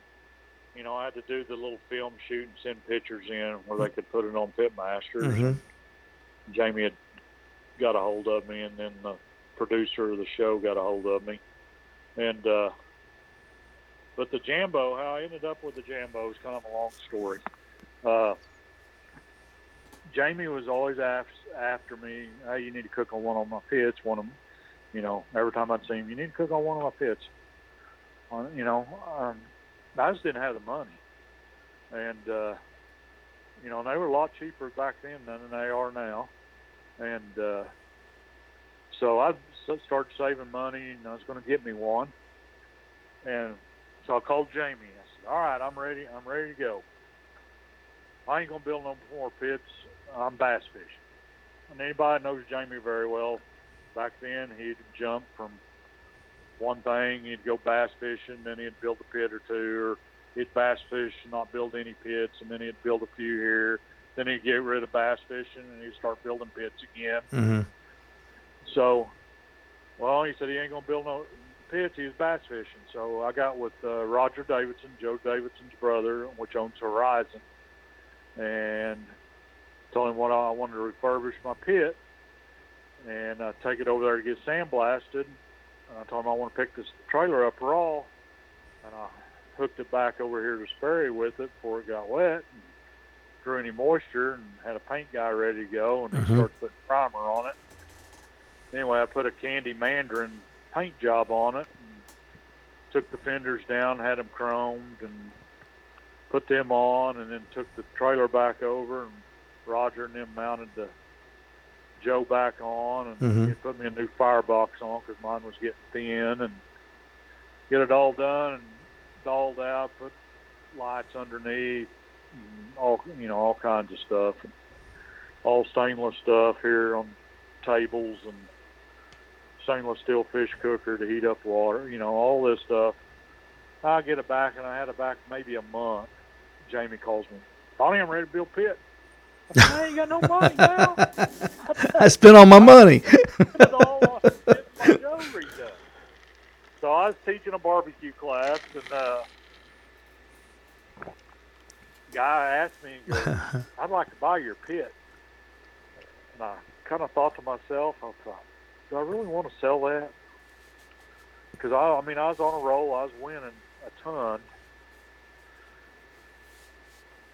B: you know, I had to do the little film shoot and send pictures in where they could put it on Pitmasters.
A: Mm-hmm.
B: Jamie had got a hold of me, and then the producer of the show got a hold of me, and uh, but the Jambo, how I ended up with the Jambo is kind of a long story. Uh, Jamie was always after, after me. Hey, you need to cook on one of my pits. One of them, you know, every time I'd see him, you need to cook on one of my pits. On, you know, um, I just didn't have the money, and uh, you know, and they were a lot cheaper back then than they are now, and uh, so I started saving money, and I was going to get me one, and so I called Jamie. I said, "All right, I'm ready. I'm ready to go. I ain't gonna build no more pits. I'm bass fishing." And anybody knows Jamie very well, back then he'd jump from one thing, he'd go bass fishing, then he'd build a pit or two, or he'd bass fish and not build any pits, and then he'd build a few here. Then he'd get rid of bass fishing and he'd start building pits again.
A: Mm-hmm.
B: So, well, he said he ain't gonna build no pits. He was bass fishing. So I got with uh, Roger Davidson, Joe Davidson's brother, which owns Horizon, and told him what I wanted to refurbish my pit and uh, take it over there to get sandblasted. And I told him I want to pick this trailer up raw, and I hooked it back over here to Sperry with it before it got wet. And, drew any moisture and had a paint guy ready to go, and
A: Mhm.
B: started putting primer on it anyway, I put a candy mandarin paint job on it and took the fenders down, had them chromed, and put them on, and then took the trailer back over, and Roger and them mounted the Joe back on, and
A: Mhm.
B: he put me a new firebox on because mine was getting thin, and get it all done and dolled out, put lights underneath, and all you know, all kinds of stuff, all stainless stuff here on tables and stainless steel fish cooker to heat up water, you know, all this stuff. I get it back, and I had it back maybe a month. Jamie calls me, Donny, I'm ready to build pit. I, said, I ain't got no money now.
A: I spent all my money.
B: It's all I spent my jewelry done. So I was teaching a barbecue class, and uh, guy asked me, goes, "I'd like to buy your pit." And I kind of thought to myself, I thought, "Do I really want to sell that?" Because I, I mean, I was on a roll, I was winning a ton,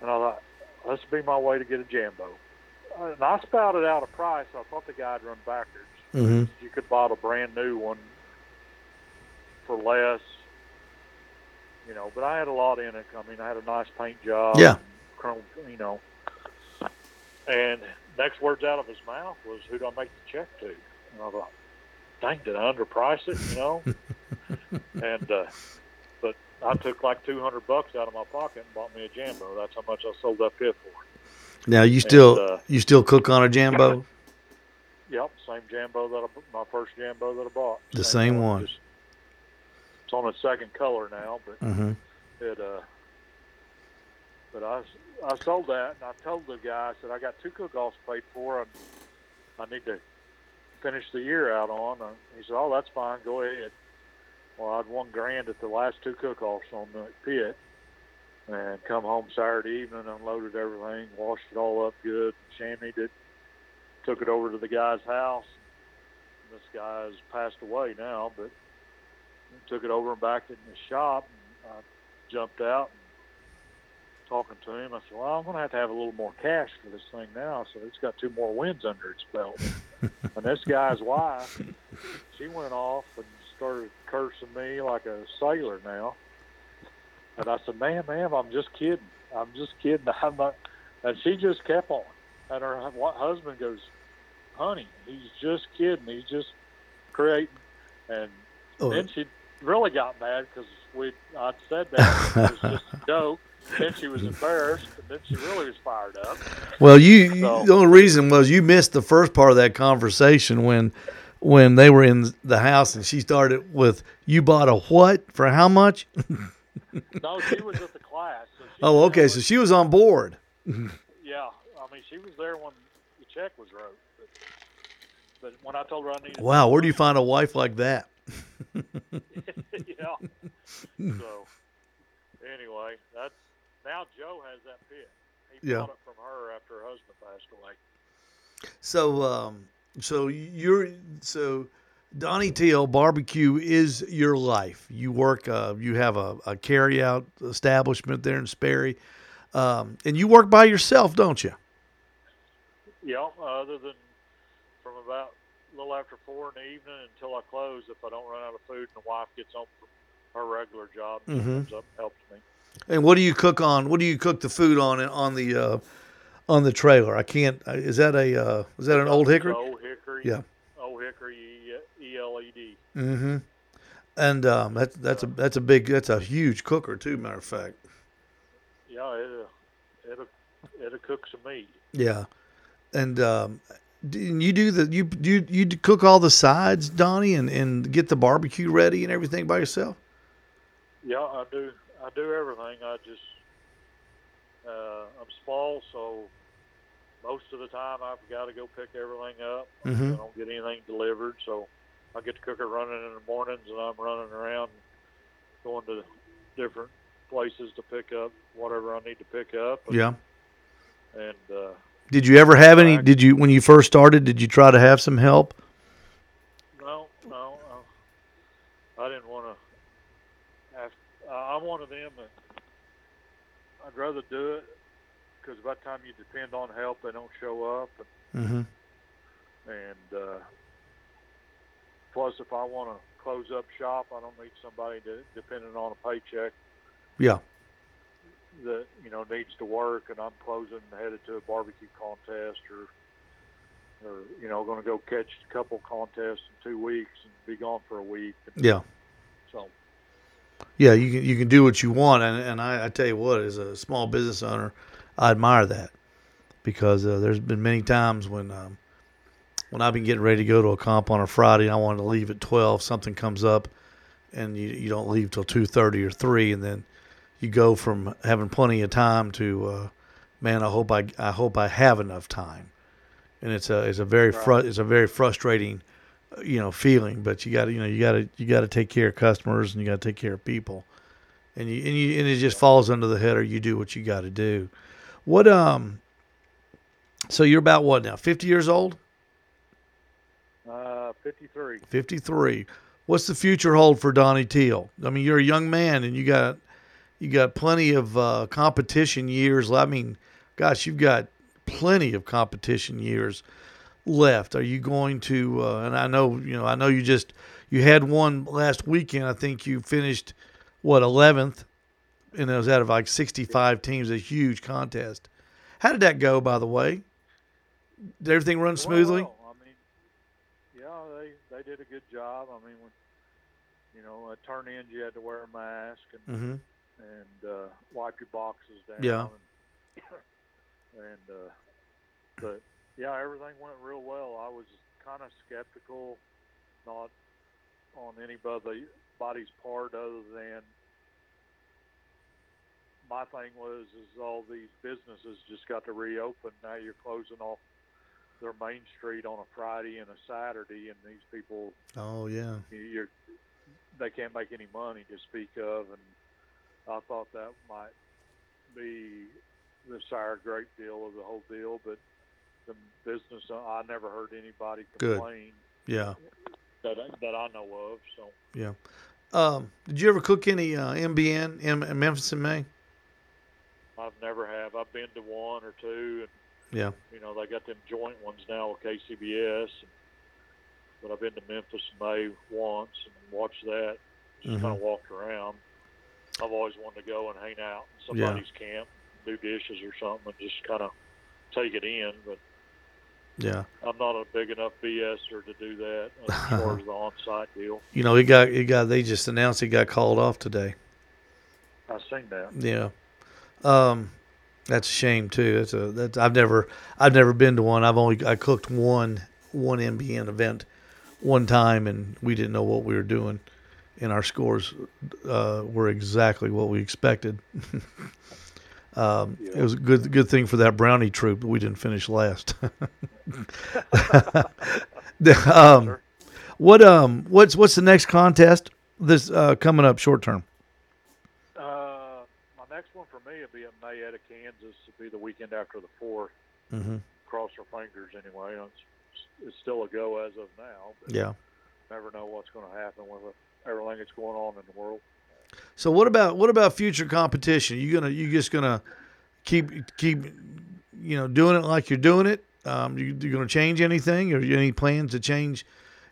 B: and I thought, "This would be my way to get a Jambo." And I spouted out a price. I thought the guy'd run backwards
A: hmm
B: you could buy a brand new one for less, you know. But I had a lot in it. I mean, I had a nice paint job.
A: Yeah.
B: Chrome, you know. And next words out of his mouth was, "Who do I make the check to?" And I thought, "Dang, did I underprice it?" You know. and uh, I took like two hundred bucks out of my pocket and bought me a Jambo. That's how much I sold that pit for.
A: Now you still
B: uh,
A: you still cook on a jambo?
B: Yep, same Jambo that I, my first Jambo that I bought.
A: The same one.
B: Just, it's on a second color now, but
A: Mm-hmm.
B: it uh. But I, I sold that, and I told the guy, I said, I got two cook-offs paid for, and I need to finish the year out on. And he said, Oh, that's fine. Go ahead. Well, I'd one grand at the last two cook-offs on the pit, and come home Saturday evening, unloaded everything, washed it all up good, chamoised it, took it over to the guy's house. This guy has passed away now, but took it over and back in the shop. And I jumped out and talking to him. I said, "Well, I'm going to have to have a little more cash for this thing now." So it's got two more wins under its belt. and this guy's wife, she went off and started cursing me like a sailor now. And I said, "Man, ma'am, I'm just kidding. I'm just kidding. I'm not." And she just kept on. And her hu- husband goes, "Honey, he's just kidding. He's just creating." And
A: Oh,
B: then she really got mad because we I'd said that it was just a joke. Then she was embarrassed, and then she really was fired up.
A: well, you you- the only reason was you missed the first part of that conversation when when they were in the house and she started with you bought a what for how much?
B: No, she was at the class. So
A: Oh, okay, so she was on board.
B: yeah, I mean, she was there when the check was wrote. But, but when I told her I needed,
A: Wow, where do you find a wife like that?
B: yeah. So anyway, that's now Joe has that pit. He
A: Yeah.
B: bought it from her after her husband passed away.
A: So, um, so you're so Donny Teel Barbecue is your life. You work, uh, you have a, a carry out establishment there in Sperry, um, and you work by yourself, don't you?
B: Yeah, other than from about a little after four in the evening until I close, if I don't run out of food and the wife gets home from her regular job,
A: Mhm.
B: comes up and helps me.
A: And what do you cook on? What do you cook the food on on the uh, on the trailer? I can't. uh, Is that a uh, is that an old hickory?
B: Old hickory.
A: Yeah.
B: Old hickory E- ELED.
A: Mm-hmm. And um, that's that's a that's a big that's a huge cooker too. Matter of fact.
B: Yeah, it'll it'll it'll cook some meat.
A: Yeah. And um, you do the you do you, you cook all the sides, Donny, and and get the barbecue ready and everything by yourself?
B: Yeah, I do. I do everything. I just uh, I'm small, so most of the time I've got to go pick everything up.
A: Mhm.
B: I don't get anything delivered, so I get the cooker running in the mornings, and I'm running around, going to different places to pick up whatever I need to pick up. And,
A: Yeah.
B: And uh,
A: Did you ever have any? Did you when you first started? Did you try to have some help?
B: no, no, uh, I didn't want to. Have, uh, I'm one of them that I'd rather do it because by the time you depend on help, they don't show up.
A: Mm-hmm.
B: And uh, plus, if I want to close up shop, I don't need somebody to, depending on a paycheck
A: Yeah.
B: that you know needs to work, and I'm closing headed to a barbecue contest, or or you know going to go catch a couple contests in two weeks and be gone for a week. And
A: Yeah.
B: so
A: Yeah. You can you can do what you want, and and I, I tell you what, as a small business owner, I admire that because uh, there's been many times when um, when I've been getting ready to go to a comp on a Friday and I wanted to leave at twelve, something comes up, and you you don't leave till two thirty or three, and then you go from having plenty of time to, uh, man, I hope I I hope I have enough time, and it's a it's a very fru- it's a very frustrating, uh, you know, feeling. But you got to you know you got to you got to take care of customers and you got to take care of people, and you and you and it just falls under the header. You do what you got to do. What um. So you're about what now? Fifty years old.
B: uh, 53.
A: 53. What's the future hold for Donny Teel? I mean, you're a young man and you got you got plenty of uh, competition years. I mean, gosh, you've got plenty of competition years left. Are you going to? Uh, and I know you know. I know you just you had one last weekend. I think you finished what 11th, and it was out of like 65 teams. A huge contest. How did that go? By the way, did everything run smoothly?
B: Well, I mean, yeah, they they did a good job. I mean, when you know at turn ins you had to wear a mask and
A: Mm-hmm.
B: and uh, wipe your boxes down.
A: Yeah.
B: And, and uh, but yeah, everything went real well. I was kind of skeptical, not on anybody's part other than my thing was is all these businesses just got to reopen. Now you're closing off their main street on a Friday and a Saturday, and these people
A: Oh yeah.
B: you're they can't make any money to speak of, and I thought that might be the sour grape deal of the whole deal. But the business, I never heard anybody
A: Good.
B: complain
A: Yeah.
B: that I, that I know of. So
A: Yeah. Um, did you ever cook any uh, MBN in Memphis in May?
B: I've never have. I've been to one or two, and
A: Yeah.
B: you know they got them joint ones now with KCBS. And, but I've been to Memphis in May once and watched that. Just
A: Mhm.
B: kind of walked around. I've always wanted to go and hang out in
A: Yeah.
B: somebody's camp, do dishes or something, and just kind of take it in. But
A: Yeah.
B: I'm not a big enough BSer to do that as far as the on-site deal.
A: You know, it got it got. They just announced it got called off today.
B: I've seen that.
A: Yeah. Um, that's a shame too. That's a that's I've never I've never been to one. I've only I cooked one one MBN event one time, and we didn't know what we were doing, and our scores uh, were exactly what we expected. um, It was a good good thing for that brownie troop that we didn't finish last. Um, what um what's what's the next contest this uh, coming up short term?
B: Uh, my next one for me will be in Mayetta, Kansas. It'll be the weekend after the fourth.
A: Mm-hmm.
B: Cross our fingers anyway. It's, it's still a go as of now.
A: Yeah.
B: never know what's going to happen with everything that's going on in the world.
A: So what about what about future competition? You gonna you just gonna keep keep you know doing it like you're doing it? Um, you you gonna change anything, or you any plans to change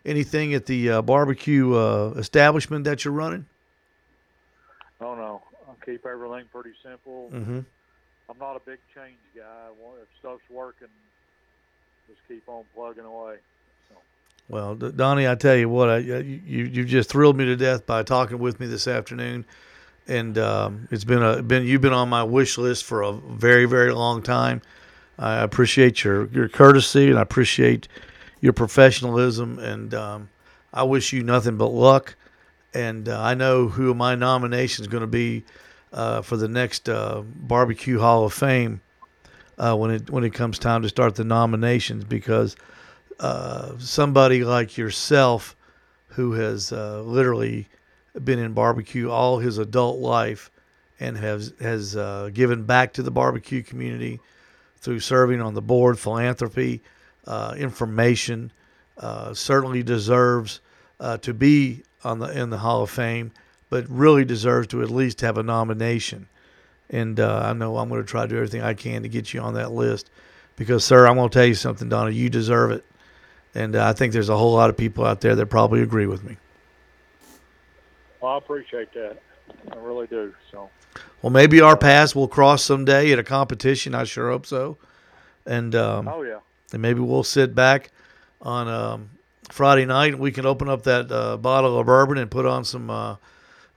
A: anything at the uh, barbecue uh, establishment that you're running?
B: Keep everything pretty simple.
A: Mm-hmm.
B: I'm not a big change guy. If stuff's working, just keep on plugging away.
A: Well, Donny, I tell you what, I, you you just thrilled me to death by talking with me this afternoon, and um, it's been a been you've been on my wish list for a very very long time. I appreciate your your courtesy and I appreciate your professionalism, and um, I wish you nothing but luck. And uh, I know who my nomination is going to be uh, for the next uh, Barbecue Hall of Fame uh, when it when it comes time to start the nominations because uh, somebody like yourself who has uh, literally been in barbecue all his adult life and has has uh, given back to the barbecue community through serving on the board, philanthropy, information, certainly deserves to be on the in the Hall of Fame, but really deserves to at least have a nomination. And uh, I know I'm going to try to do everything I can to get you on that list, because, sir, I'm going to tell you something, Donna. You deserve it, and uh, I think there's a whole lot of people out there that probably agree with me.
B: Well, I appreciate that. I really do. So,
A: Well, maybe our paths will cross someday at a competition. I sure hope so. And um,
B: oh yeah,
A: and maybe we'll sit back on um, Friday night and we can open up that uh, bottle of bourbon and put on some uh,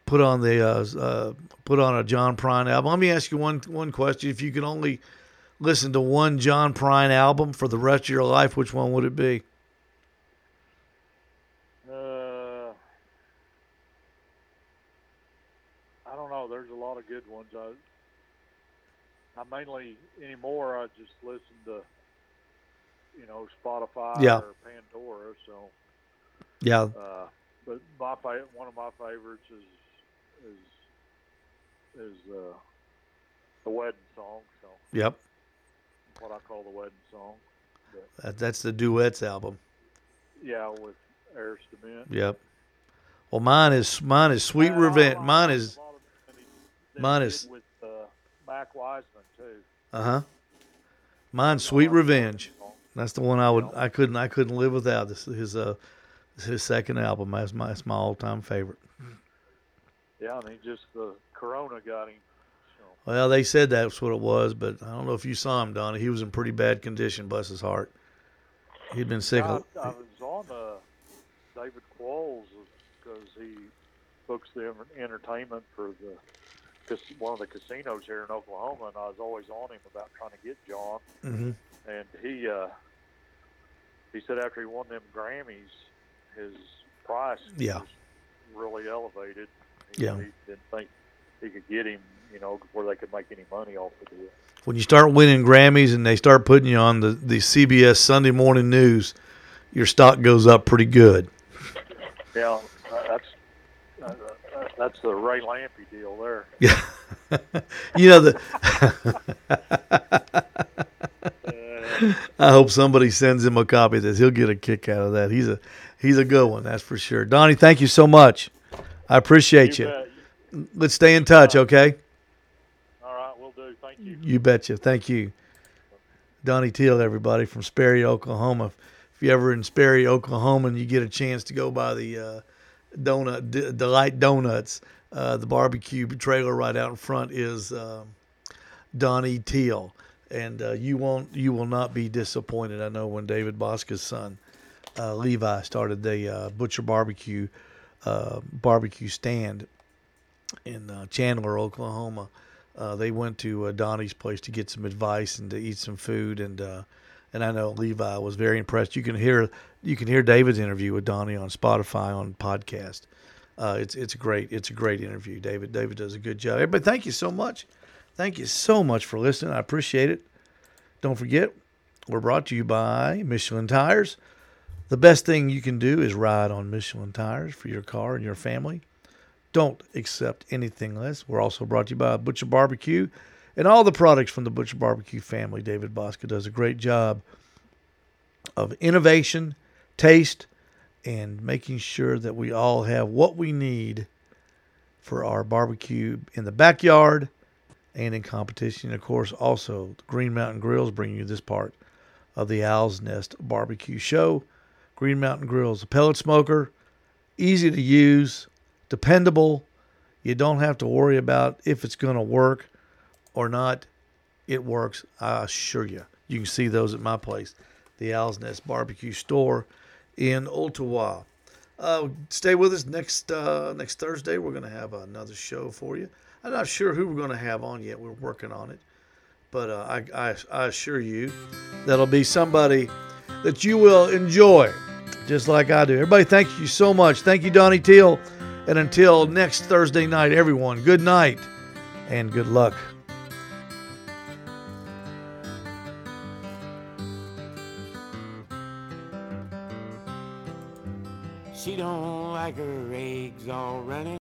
A: put on the uh, uh, put on a John Prine album. Let me ask you one one question: If you could only listen to one John Prine album for the rest of your life, which one would it be?
B: uh, I don't know. There's a lot of good ones. I, I mainly anymore. I just listen to, you know, Spotify
A: Yeah.
B: or Pandora. So,
A: Yeah,
B: uh, but my one of my favorites is is is uh, the wedding song. So,
A: yep.
B: what I call the wedding song.
A: That, that's the duets album.
B: Yeah, with Iris DeMent.
A: Yep. Well, mine is mine is Sweet
B: Well,
A: Revenge. Mine is
B: a lot of them that he
A: mine is-
B: with uh, Mac Wiseman too.
A: uh huh. Mine's Sweet Revenge. That's the one I would I couldn't I couldn't live without. This is his uh his second album. That's my that's my all time favorite.
B: Yeah, and he just the Corona got him. So
A: Well, they said that's what it was, but I don't know if you saw him, Donny. He was in pretty bad condition. Bless his heart. He'd been sick.
B: I was on uh, David Qualls because he books the entertainment for the one of the casinos here in Oklahoma, and I was always on him about trying to get John.
A: Mhm.
B: And he uh, he said after he won them Grammys, his price
A: Yeah.
B: was really elevated. He,
A: Yeah.
B: didn't think he could get him, you know, where they could make any money off of it.
A: When you start winning Grammys and they start putting you on the, the CBS Sunday morning news, your stock goes up pretty good.
B: Yeah, uh, that's uh, uh, that's the Ray Lampe deal there.
A: Yeah. you know the I hope somebody sends him a copy of this. He'll get a kick out of that. He's a he's a good one, that's for sure. Donny, thank you so much. I appreciate you.
B: bet.
A: Let's stay in touch, okay?
B: All right, we'll do. Thank you.
A: You betcha. Thank you. Donny Teel, everybody from Sperry, Oklahoma. If you're ever in Sperry, Oklahoma, and you get a chance to go by the uh, donut D- Delight Donuts, uh, the barbecue trailer right out in front is um, Donny Teel, and uh, you won't you will not be disappointed. I know when David Bouska's son uh, Levi started the uh, Butcher Barbecue uh, barbecue stand in uh, Chandler, Oklahoma. Uh, they went to uh, Donny's place to get some advice and to eat some food, and uh, and I know Levi was very impressed. You can hear you can hear David's interview with Donny on Spotify on podcast. Uh, it's it's great it's a great interview. David David does a good job. Everybody, thank you so much. Thank you so much for listening. I appreciate it. Don't forget, we're brought to you by Michelin Tires. The best thing you can do is ride on Michelin Tires for your car and your family. Don't accept anything less. We're also brought to you by Butcher Barbecue and all the products from the Butcher Barbecue family. David Bouska does a great job of innovation, taste, and making sure that we all have what we need for our barbecue in the backyard and in competition. And of course, also Green Mountain Grills bringing you this part of the Owl's Nest Barbecue Show. Green Mountain Grills, a pellet smoker, easy to use, dependable. You don't have to worry about if it's going to work or not. It works, I assure you. You can see those at my place, the Owl's Nest Barbecue Store in Ottawa. Uh, stay with us next uh, next Thursday. We're going to have another show for you. I'm not sure who we're going to have on yet. We're working on it, but uh, I, I I assure you that'll be somebody that you will enjoy, just like I do. Everybody, thank you so much. Thank you, Donny Teel, and until next Thursday night, everyone. Good night and good luck.
C: She don't like her eggs all runny.